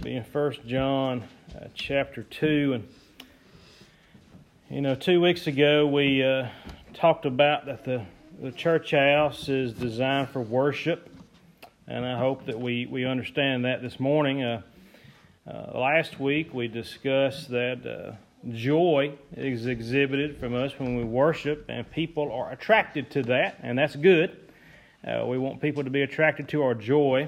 be in First John uh, chapter 2. And, you know, two weeks ago we uh, talked about that the, the church house is designed for worship. And I hope that we, we understand that this morning. Uh, uh last week we discussed that uh, joy is exhibited from us when we worship, and people are attracted to that, and that's good. Uh, we want people to be attracted to our joy.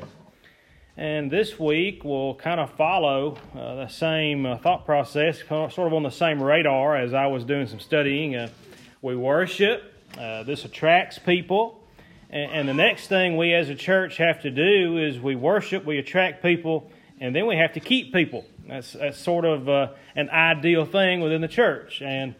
And this week we'll kind of follow uh, the same uh, thought process, sort of on the same radar as I was doing some studying. Uh, we worship, uh, this attracts people. And, and, the next thing we as a church have to do is we worship, we attract people, and then we have to keep people. That's, that's sort of uh, an ideal thing within the church. And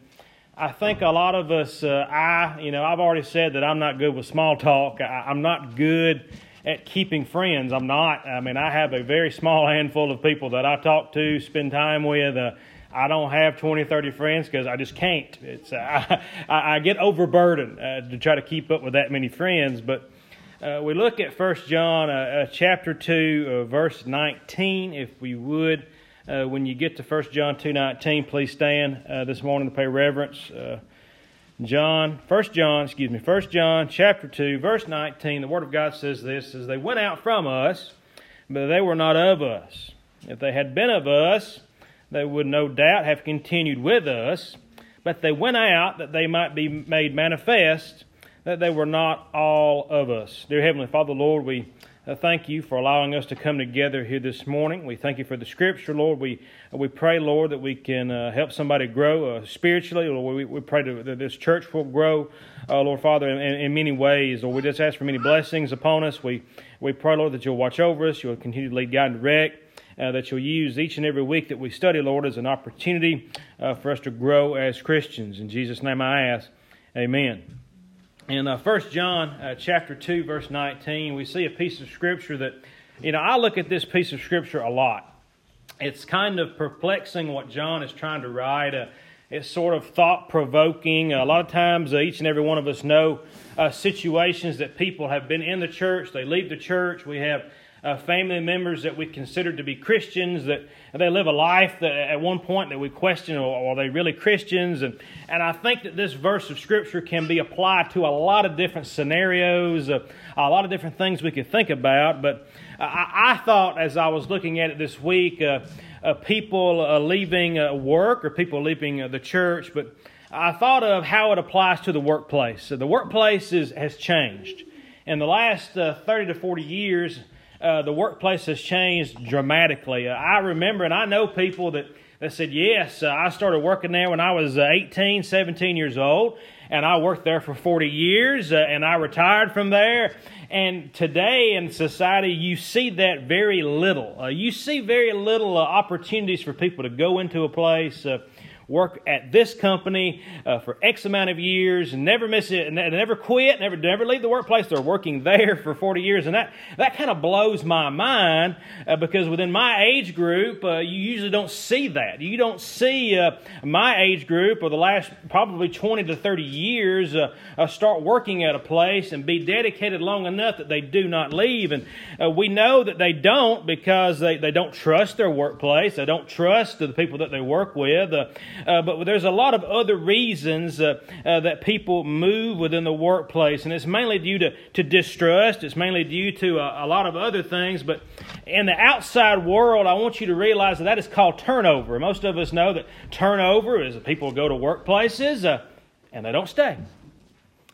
I think a lot of us, uh, I, you know, I've already said that I'm not good with small talk. I, I'm not good at keeping friends. I'm not. I mean, I have a very small handful of people that I talk to, spend time with. Uh, I don't have 20, 30 friends because I just can't. It's uh, I, I, get overburdened uh, to try to keep up with that many friends. But uh, we look at First John uh, uh, chapter 2, verse 19, if we would. when you get to First John 2.19, please stand this morning to pay reverence John, First John, excuse me, First John chapter 2, verse 19, the Word of God says this, says, They went out from us, but they were not of us. If they had been of us, they would no doubt have continued with us, but they went out that they might be made manifest that they were not all of us. Dear Heavenly Father, Lord, we uh, thank you for allowing us to come together here this morning. We thank you for the Scripture, Lord. We we pray, Lord, that we can uh, help somebody grow uh, spiritually. Lord, we, we pray that this church will grow, uh, Lord Father, in, in, many ways. Lord, we just ask for many blessings upon us. We we pray, Lord, that you'll watch over us. You'll continue to lead, guide, and direct. Uh, that you'll use each and every week that we study, Lord, as an opportunity uh, for us to grow as Christians. In Jesus' name, I ask. Amen. In uh, 1 John uh, chapter 2, verse 19, we see a piece of scripture that, you know, I look at this piece of scripture a lot. It's kind of perplexing what John is trying to write. Uh, it's sort of thought provoking. A lot of times, uh, each and every one of us know uh, situations that people have been in the church, they leave the church. We have uh, family members that we consider to be Christians that they live a life that at one point that we question, are they really Christians? And, and I think that this verse of Scripture can be applied to a lot of different scenarios, uh, a lot of different things we could think about. But I, I thought as I was looking at it this week, uh, uh people uh, leaving uh, work or people leaving the church, but I thought of how it applies to the workplace. So the workplace is, has changed. In the last 30 to 40 years, uh, the workplace has changed dramatically. Uh, I remember, and I know people that, that said, Yes, uh, I started working there when I was uh, 18, 17 years old, and I worked there for 40 years, uh, and I retired from there. And today in society, you see that very little. Uh, you see very little opportunities for people to go into a place work at this company uh, for X amount of years, never miss it, and never quit, never never leave the workplace. They're working there for 40 years, and that that kind of blows my mind uh, because within my age group, uh, you usually don't see that. You don't see uh, my age group or the last probably 20 to 30 years uh, uh, start working at a place and be dedicated long enough that they do not leave, and we know that they don't because they, they don't trust their workplace. They don't trust the people that they work with. Uh, but there's a lot of other reasons uh, uh, that people move within the workplace, and it's mainly due to, to distrust. It's mainly due to a, a lot of other things. But in the outside world, I want you to realize that that is called turnover. Most of us know that turnover is that people go to workplaces uh, and they don't stay.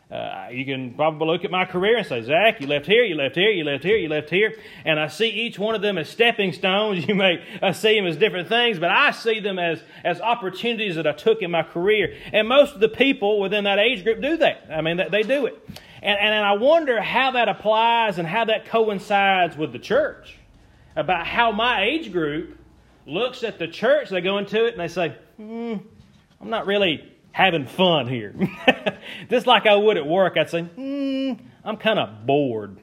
Uh, you can probably look at my career and say, Zach, you left here, you left here, you left here, you left here. And I see each one of them as stepping stones. You may uh, see them as different things, but I see them as, as opportunities that I took in my career. And most of the people within that age group do that. I mean, they do it. And, and I wonder how that applies and how that coincides with the church. About how my age group looks at the church, they go into it and they say, hmm, I'm not really having fun here. Just like I would at work, I'd say, hmm, I'm kind of bored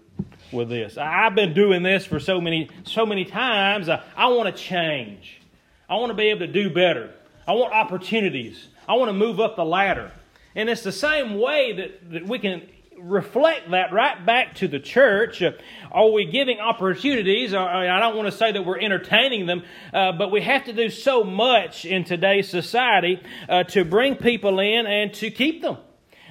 with this. I've been doing this for so many, so many times. I, I want to change. I want to be able to do better. I want opportunities. I want to move up the ladder. And it's the same way that, that we can reflect that right back to the church. Uh, are we giving opportunities? I don't want to say that we're entertaining them, uh, but we have to do so much in today's society uh, to bring people in and to keep them.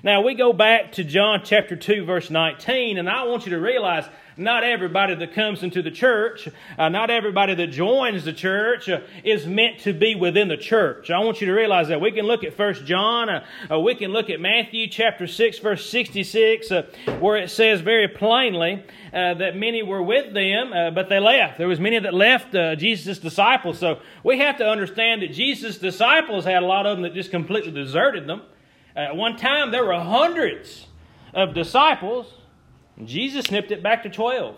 Now, we go back to John chapter 2, verse 19, and I want you to realize not everybody that comes into the church, uh, not everybody that joins the church uh, is meant to be within the church. I want you to realize that. We can look at First John, uh, uh we can look at Matthew chapter 6, verse 66, uh, where it says very plainly uh, that many were with them, but they left. There was many that left Jesus' disciples. So we have to understand that Jesus' disciples had a lot of them that just completely deserted them. At one time, there were hundreds of disciples. Jesus snipped it back to 12.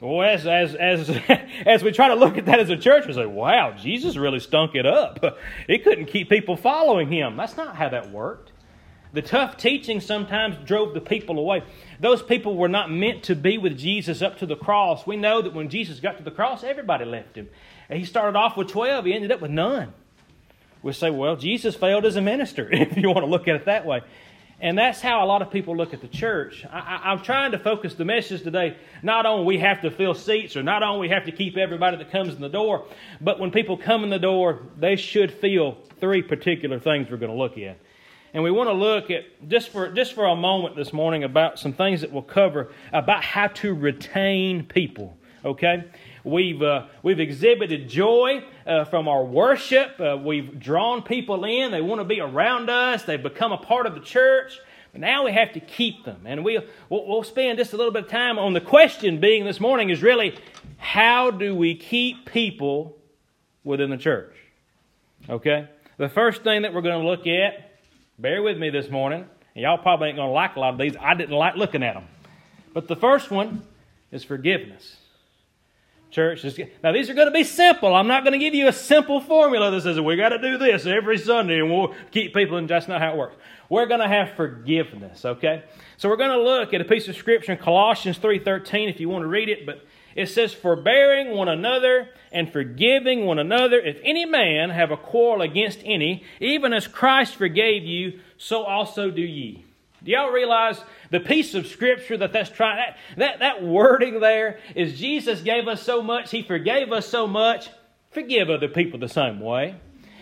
Well, as, as, as, as we try to look at that as a church, we say, wow, Jesus really stunk it up. He couldn't keep people following him. That's not how that worked. The tough teaching sometimes drove the people away. Those people were not meant to be with Jesus up to the cross. We know that when Jesus got to the cross, everybody left him. And He started off with 12, he ended up with none we say, well, Jesus failed as a minister, if you want to look at it that way. And that's how a lot of people look at the church. I, am trying to focus the message today not on we have to fill seats or not on we have to keep everybody that comes in the door, but when people come in the door, they should feel three particular things we're going to look at. And we want to look at just for just for a moment this morning about some things that we'll cover about how to retain people. Okay? We've, uh, we've exhibited joy uh, from our worship. Uh, we've drawn people in. They want to be around us. They've become a part of the church. But now we have to keep them. And we'll, we'll spend just a little bit of time on the question being this morning is really how do we keep people within the church? Okay? The first thing that we're going to look at, bear with me this morning. Y'all probably ain't going to like a lot of these. I didn't like looking at them. But the first one is forgiveness church. Now, these are going to be simple. I'm not going to give you a simple formula that says we got to do this every Sunday and we'll keep people, and that's not how it works. We're going to have forgiveness, okay? So we're going to look at a piece of scripture in Colossians 3.13 if you want to read it, but it says, Forbearing one another and forgiving one another, if any man have a quarrel against any, even as Christ forgave you, so also do ye. Do y'all realize the piece of scripture that that's trying that, that that wording there is Jesus gave us so much, He forgave us so much. Forgive other people the same way.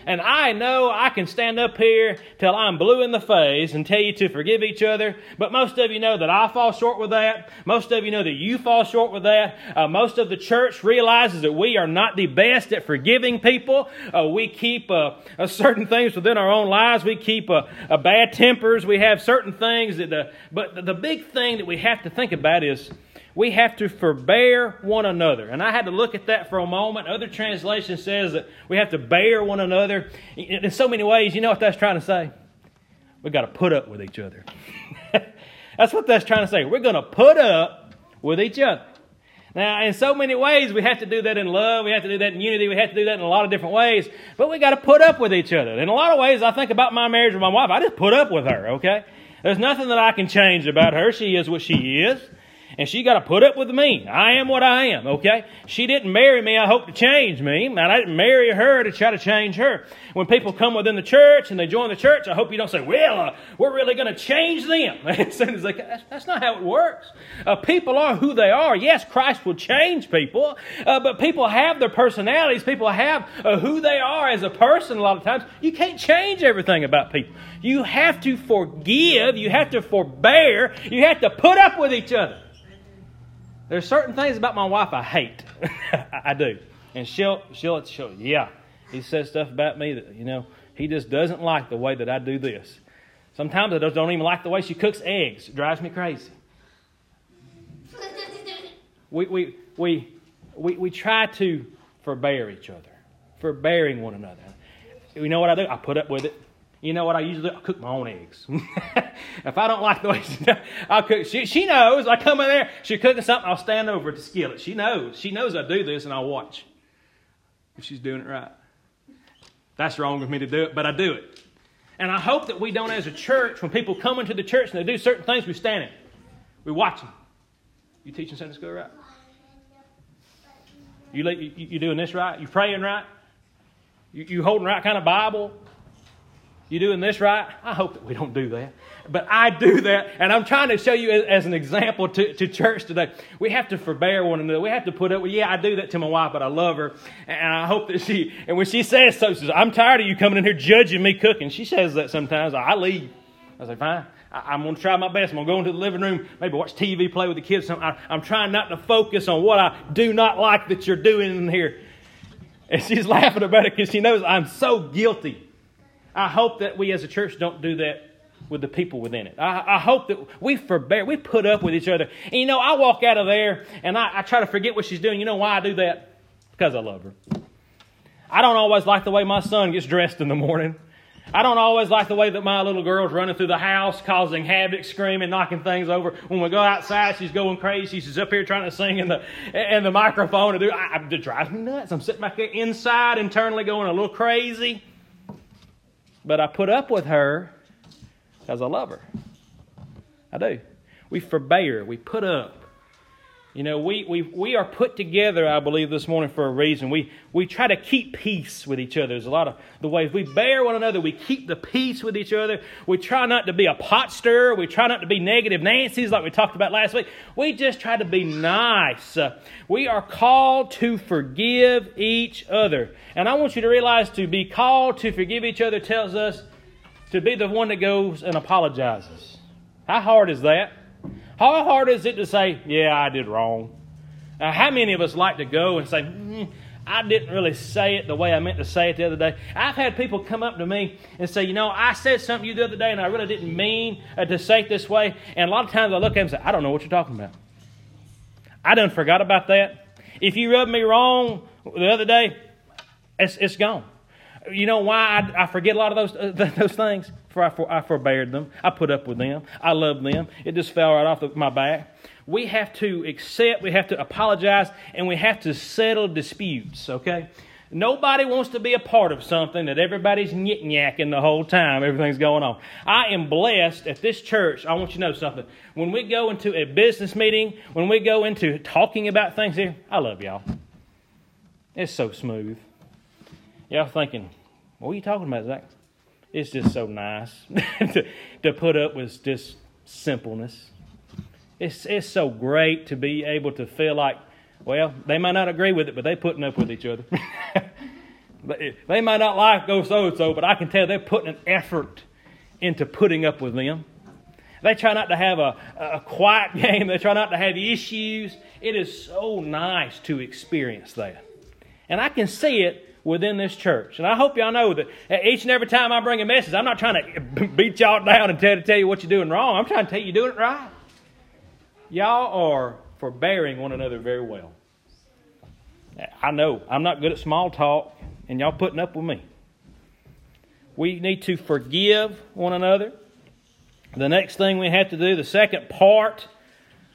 And I know I can stand up here till I'm blue in the face and tell you to forgive each other, but most of you know that I fall short with that. Most of you know that you fall short with that. Uh, most of the church realizes that we are not the best at forgiving people. Uh, we keep uh, certain things within our own lives. We keep uh, bad tempers. We have certain things that, uh, but the big thing that we have to think about is we have to forbear one another. And I had to look at that for a moment. Other translation says that we have to bear one another. In so many ways, you know what that's trying to say? We've got to put up with each other. that's what that's trying to say. We're going to put up with each other. Now, in so many ways, we have to do that in love. We have to do that in unity. We have to do that in a lot of different ways. But we got to put up with each other. In a lot of ways, I think about my marriage with my wife. I just put up with her, okay? There's nothing that I can change about her. She is what she is and she got to put up with me. I am what I am, okay? She didn't marry me, I hope, to change me, and I didn't marry her to try to change her. When people come within the church and they join the church, I hope you don't say, well, uh, we're really going to change them. that's, that's not how it works. Uh, people are who they are. Yes, Christ will change people, uh, but people have their personalities. People have uh, who they are as a person a lot of times. You can't change everything about people. You have to forgive. You have to forbear. You have to put up with each other. There's certain things about my wife I hate. I do. And she'll, she'll, she'll, yeah. He says stuff about me that, you know, he just doesn't like the way that I do this. Sometimes I just don't even like the way she cooks eggs. It drives me crazy. we, we, we, we, we try to forbear each other, forbearing one another. You know what I do? I put up with it. You know what I usually? I cook my own eggs. if I don't like the way she does, I'll cook. She, she knows. I come in there, she's cooking something, I'll stand over at the skillet. She knows. She knows I do this, and I'll watch if she's doing it right. That's wrong with me to do it, but I do it. And I hope that we don't, as a church, when people come into the church and they do certain things, we stand it. We watch them. You teaching Sunday school right? You, you, you doing this right? You praying right? You, you holding right kind of Bible? You doing this right? I hope that we don't do that. But I do that, and I'm trying to show you as, an example to, to church today. We have to forbear one another. We have to put up with, yeah, I do that to my wife, but I love her. And I hope that she, and when she says so, she says, I'm tired of you coming in here judging me cooking. She says that sometimes. I leave. I say, fine. I, am going to try my best. I'm going to go into the living room, maybe watch TV, play with the kids. I, I'm trying not to focus on what I do not like that you're doing in here. And she's laughing about it because she knows I'm so guilty. I hope that we as a church don't do that with the people within it. I, I, hope that we forbear, we put up with each other. And you know, I walk out of there and I, I try to forget what she's doing. You know why I do that? Because I love her. I don't always like the way my son gets dressed in the morning. I don't always like the way that my little girl's running through the house, causing havoc, screaming, knocking things over. When we go outside, she's going crazy. She's up here trying to sing in the in the microphone. It drives me nuts. I'm sitting back there inside, internally going a little crazy. But I put up with her because I love her. I do. We forbear. We put up. You know, we, we, we are put together, I believe, this morning for a reason. We, we try to keep peace with each other. There's a lot of the ways we bear one another. We keep the peace with each other. We try not to be a pot stirrer. We try not to be negative Nancy's like we talked about last week. We just try to be nice. Uh, we are called to forgive each other. And I want you to realize to be called to forgive each other tells us to be the one that goes and apologizes. How hard is that? How hard is it to say, yeah, I did wrong? Now, how many of us like to go and say, mm, I didn't really say it the way I meant to say it the other day. I've had people come up to me and say, you know, I said something to you the other day and I really didn't mean uh, to say it this way. And a lot of times I look at them and say, I don't know what you're talking about. I done forgot about that. If you rubbed me wrong the other day, it's, it's gone. You know why I, I forget a lot of those, uh, those things? For I, for I them. I put up with them. I loved them. It just fell right off my back. We have to accept, we have to apologize, and we have to settle disputes, okay? Nobody wants to be a part of something that everybody's yik yakking the whole time, everything's going on. I am blessed at this church. I want you to know something. When we go into a business meeting, when we go into talking about things here, I love y'all. It's so smooth. Y'all thinking, what are you talking about, Zach? It's just so nice to, to put up with just simpleness. It's, it's so great to be able to feel like, well, they might not agree with it, but they're putting up with each other. they might not like go so and so, but I can tell they're putting an effort into putting up with them. They try not to have a, a quiet game. They try not to have issues. It is so nice to experience that. And I can see it within this church. And I hope y'all know that each and every time I bring a message, I'm not trying to beat y'all down and tell, to tell you what you're doing wrong. I'm trying to tell you you're doing it right. Y'all are forbearing one another very well. I know I'm not good at small talk, and y'all putting up with me. We need to forgive one another. The next thing we have to do, the second part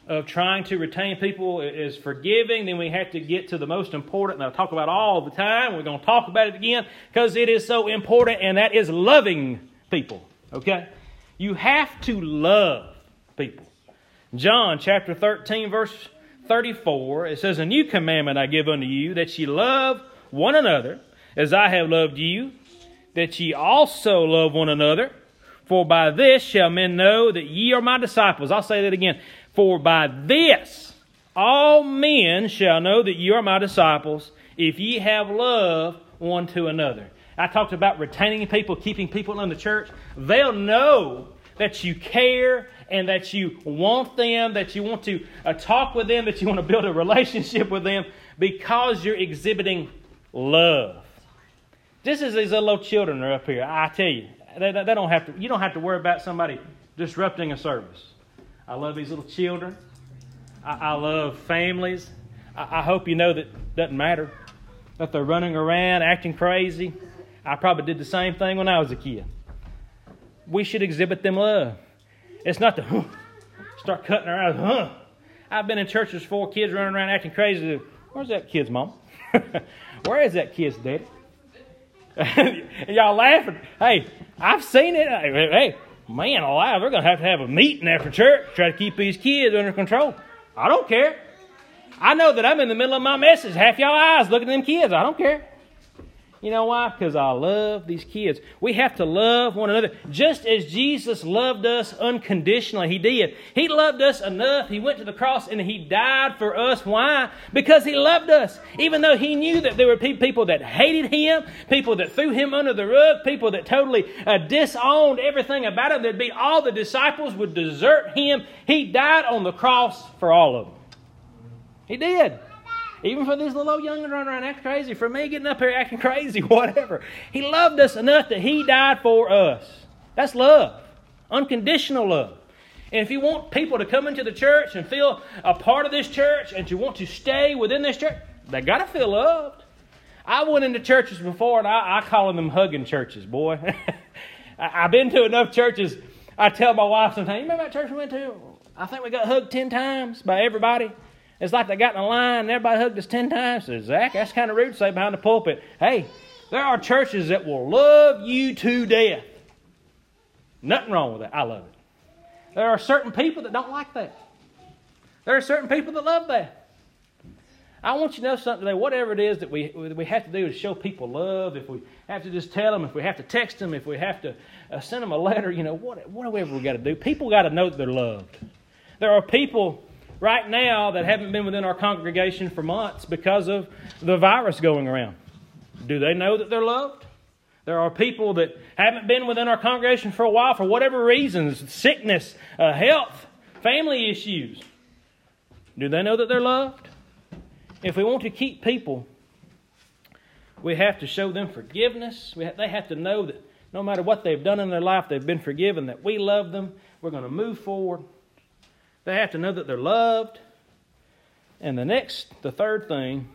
of trying to retain people is forgiving. Then we have to get to the most important, and I talk about all the time. We're going to talk about it again because it is so important, and that is loving people. Okay? You have to love people. John chapter 13, verse 34, it says, A new commandment I give unto you, that ye love one another as I have loved you, that ye also love one another. For by this shall men know that ye are my disciples. I'll say that again. For by this all men shall know that you are my disciples, if ye have love one to another. I talked about retaining people, keeping people in the church. They'll know that you care and that you want them, that you want to uh, talk with them, that you want to build a relationship with them because you're exhibiting love. Just as these little children are up here, I tell you, they, they don't have to, you don't have to worry about somebody disrupting a service. I love these little children. I, I love families. I, I hope you know that it doesn't matter that they're running around acting crazy. I probably did the same thing when I was a kid. We should exhibit them love. It's not to huh, start cutting our eyes. Huh. I've been in churches for kids running around acting crazy. Where's that kid's mom? Where is that kid's daddy? Y'all laughing. Hey, I've seen it. Hey, man alive, they're going to have to have a meeting after church try to keep these kids under control. I don't care. I know that I'm in the middle of my message. Half y'all eyes looking at them kids. I don't care. You know why? Because I love these kids. We have to love one another. Just as Jesus loved us unconditionally, He did. He loved us enough. He went to the cross and He died for us. Why? Because He loved us. Even though He knew that there were people that hated Him, people that threw Him under the rug, people that totally uh, disowned everything about Him, there'd be all the disciples would desert Him. He died on the cross for all of them. He did. Even for these little youngins running around acting crazy, for me getting up here acting crazy, whatever. He loved us enough that He died for us. That's love, unconditional love. And if you want people to come into the church and feel a part of this church and to want to stay within this church, they got to feel loved. I went into churches before and I, I call them hugging churches, boy. I've been to enough churches. I tell my wife sometimes, you remember that church we went to? I think we got hugged 10 times by everybody. It's like they got in a line and everybody hugged us 10 times. Says, Zach, that's kind of rude to say behind the pulpit. Hey, there are churches that will love you to death. Nothing wrong with that. I love it. There are certain people that don't like that. There are certain people that love that. I want you to know something today. Whatever it is that we, we have to do to show people love, if we have to just tell them, if we have to text them, if we have to uh, send them a letter, you know, what, whatever we got to do, people got to know that they're loved. There are people right now that haven't been within our congregation for months because of the virus going around. Do they know that they're loved? There are people that haven't been within our congregation for a while for whatever reasons sickness, uh, health, family issues. Do they know that they're loved? If we want to keep people, we have to show them forgiveness. They have to know that no matter what they've done in their life, they've been forgiven, that we love them. We're going to move forward. They have to know that they're loved. And the next, the third thing,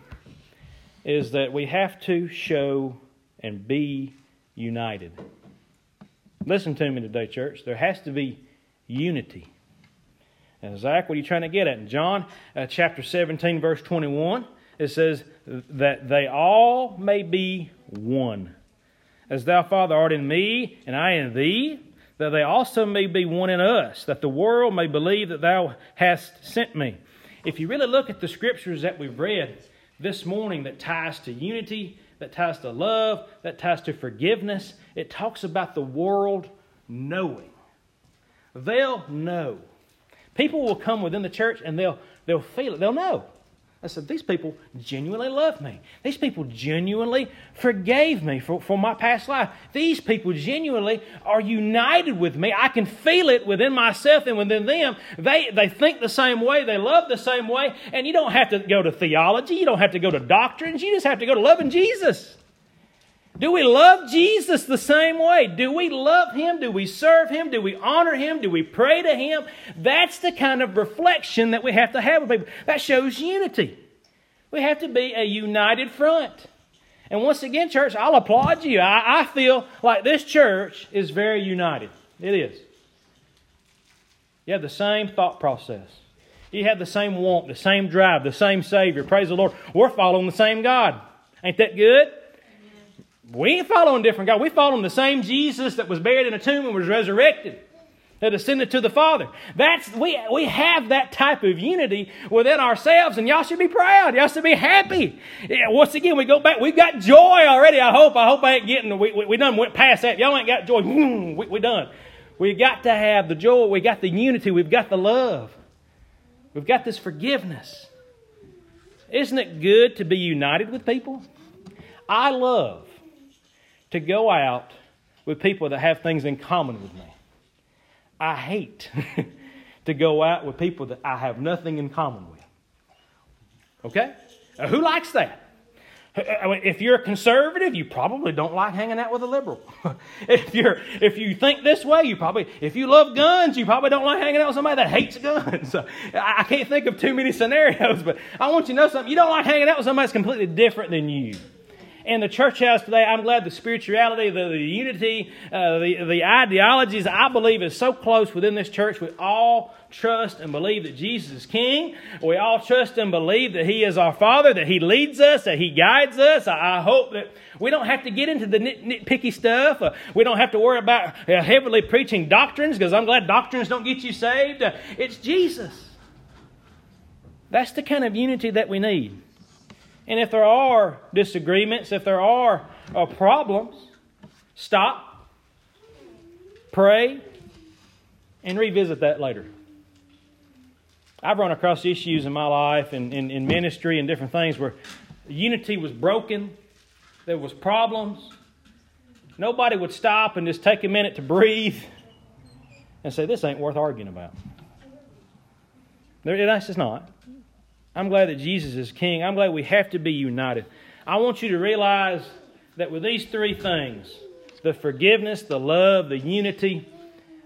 is that we have to show and be united. Listen to me today, church. There has to be unity. And Zach, what are you trying to get at? In John uh, chapter 17, verse 21, it says that they all may be one. As thou, Father, art in me, and I in thee, that they also may be one in us, that the world may believe that thou hast sent me. If you really look at the scriptures that we've read this morning that ties to unity, that ties to love, that ties to forgiveness, it talks about the world knowing. They'll know. People will come within the church and they'll, they'll feel it. They'll know. I said, These people genuinely love me. These people genuinely forgave me for, for my past life. These people genuinely are united with me. I can feel it within myself and within them. They, they think the same way, they love the same way, and you don't have to go to theology, you don't have to go to doctrines, you just have to go to loving Jesus. Do we love Jesus the same way? Do we love Him? Do we serve Him? Do we honor Him? Do we pray to Him? That's the kind of reflection that we have to have with people. That shows unity. We have to be a united front. And once again, church, I'll applaud you. I, I feel like this church is very united. It is. You have the same thought process. You have the same want, the same drive, the same Savior. Praise the Lord. We're following the same God. Ain't that good? We ain't following different God. We following the same Jesus that was buried in a tomb and was resurrected, that ascended to the Father. That's we we have that type of unity within ourselves, and y'all should be proud. Y'all should be happy. Yeah, once again, we go back. We've got joy already. I hope. I hope I ain't getting. We we, we done went past that. Y'all ain't got joy. We we done. We got to have the joy. We got the unity. We've got the love. We've got this forgiveness. Isn't it good to be united with people? I love to go out with people that have things in common with me. I hate to go out with people that I have nothing in common with. Okay? Now, who likes that? If you're a conservative, you probably don't like hanging out with a liberal. if you're if you think this way, you probably if you love guns, you probably don't like hanging out with somebody that hates guns. I can't think of too many scenarios, but I want you to know something. You don't like hanging out with somebody that's completely different than you in the church house today, I'm glad the spirituality, the, the unity, uh, the, the ideologies, I believe, is so close within this church. We all trust and believe that Jesus is King. We all trust and believe that He is our Father, that He leads us, that He guides us. I, hope that we don't have to get into the nit, nitpicky stuff. Uh, we don't have to worry about uh, heavily preaching doctrines because I'm glad doctrines don't get you saved. Uh, it's Jesus. That's the kind of unity that we need. And if there are disagreements, if there are uh, problems, stop, pray, and revisit that later. I've run across issues in my life and in, in ministry and different things where unity was broken, there was problems. Nobody would stop and just take a minute to breathe and say, This ain't worth arguing about. That's just not. I'm glad that Jesus is King. I'm glad we have to be united. I want you to realize that with these three things the forgiveness, the love, the unity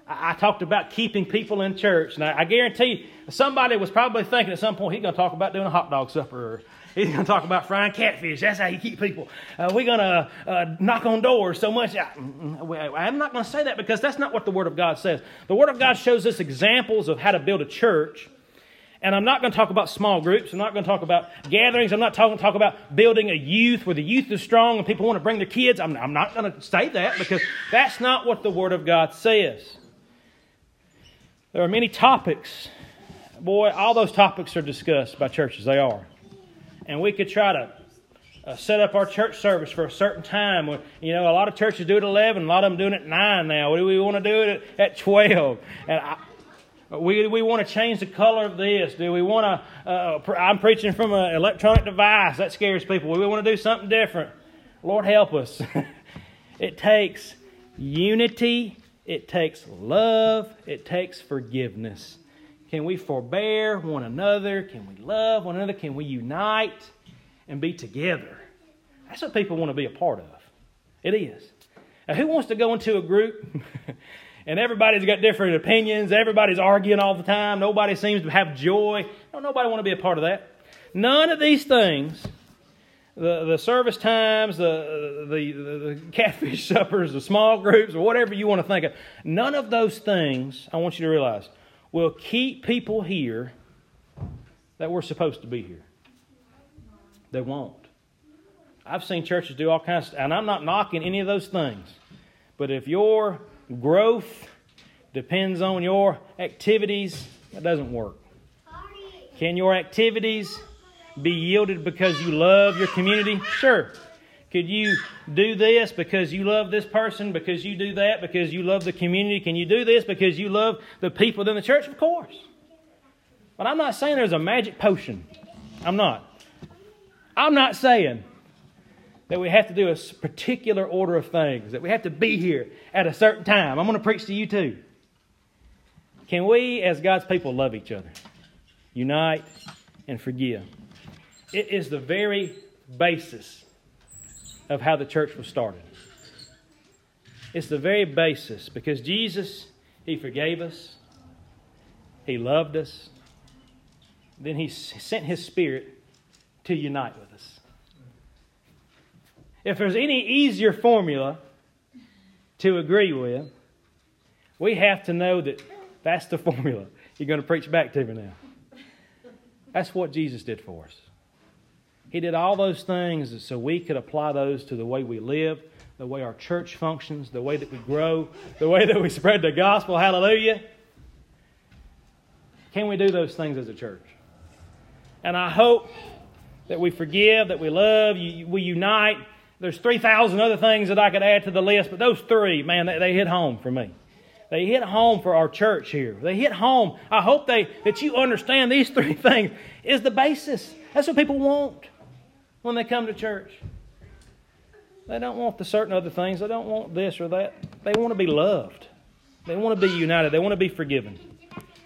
I, I talked about keeping people in church. Now, I, guarantee somebody was probably thinking at some point he's going to talk about doing a hot dog supper or He's going to talk about frying catfish. That's how you keep people. Uh, we're going to uh, knock on doors so much. I, I'm not going to say that because that's not what the Word of God says. The Word of God shows us examples of how to build a church. And I'm not going to talk about small groups. I'm not going to talk about gatherings. I'm not talking talk about building a youth where the youth is strong and people want to bring their kids. I'm, I'm not going to say that because that's not what the Word of God says. There are many topics. Boy, all those topics are discussed by churches. They are and we could try to uh, set up our church service for a certain time. You know, a lot of churches do it at 11, a lot of them doing it at 9 now. What do we want to do it at 12? And I, we, we want to change the color of this. Do we want to? Uh, I'm preaching from an electronic device. That scares people. We want to do something different. Lord help us. it takes unity, it takes love, it takes forgiveness. Can we forbear one another? Can we love one another? Can we unite and be together? That's what people want to be a part of. It is. Now, who wants to go into a group and everybody's got different opinions? Everybody's arguing all the time. Nobody seems to have joy. No, nobody want to be a part of that. None of these things the, the service times, the, the, the, catfish suppers, the small groups, or whatever you want to think of, none of those things, I want you to realize, will keep people here that we're supposed to be here. They won't. I've seen churches do all kinds, of, and I'm not knocking any of those things. But if your growth depends on your activities, that doesn't work. Can your activities be yielded because you love your community? Sure. Could you do this because you love this person, because you do that, because you love the community? Can you do this because you love the people in the church? Of course. But I'm not saying there's a magic potion. I'm not. I'm not saying that we have to do a particular order of things, that we have to be here at a certain time. I'm going to preach to you too. Can we, as God's people, love each other, unite, and forgive? It is the very basis of how the church was started. It's the very basis because Jesus, He forgave us, He loved us, then He sent His Spirit to unite with us. If there's any easier formula to agree with, we have to know that that's the formula. You're going to preach back to me now. That's what Jesus did for us. He did all those things so we could apply those to the way we live, the way our church functions, the way that we grow, the way that we spread the gospel. Hallelujah. Can we do those things as a church? And I hope that we forgive, that we love, we unite. There's 3,000 other things that I could add to the list, but those three, man, they, they hit home for me. They hit home for our church here. They hit home. I hope they, that you understand these three things is the basis. That's what people want when they come to church. They don't want the certain other things. They don't want this or that. They want to be loved. They want to be united. They want to be forgiven.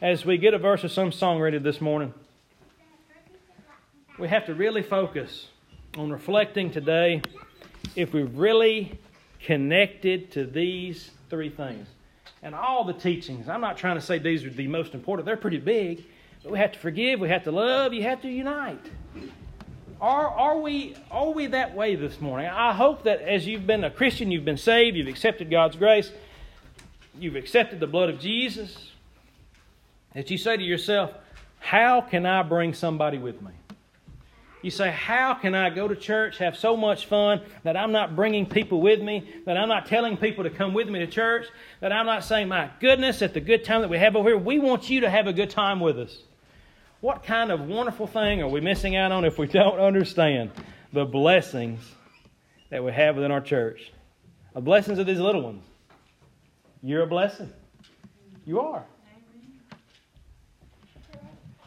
As we get a verse of some song ready this morning, we have to really focus on reflecting today if we've really connected to these three things. And all the teachings, I'm not trying to say these are the most important, they're pretty big. But we have to forgive, we have to love, you have to unite. Are, are, we, are we that way this morning? I hope that as you've been a Christian, you've been saved, you've accepted God's grace, you've accepted the blood of Jesus, that you say to yourself, How can I bring somebody with me? You say, How can I go to church, have so much fun that I'm not bringing people with me, that I'm not telling people to come with me to church, that I'm not saying, My goodness, at the good time that we have over here, we want you to have a good time with us. What kind of wonderful thing are we missing out on if we don't understand the blessings that we have within our church. The blessings of these little ones. You're a blessing. You are.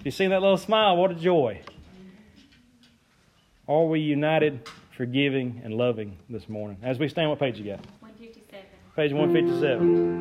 You see that little smile, what a joy. Are we united, forgiving, and loving this morning? As we stand, what page you got? 157. Page 157.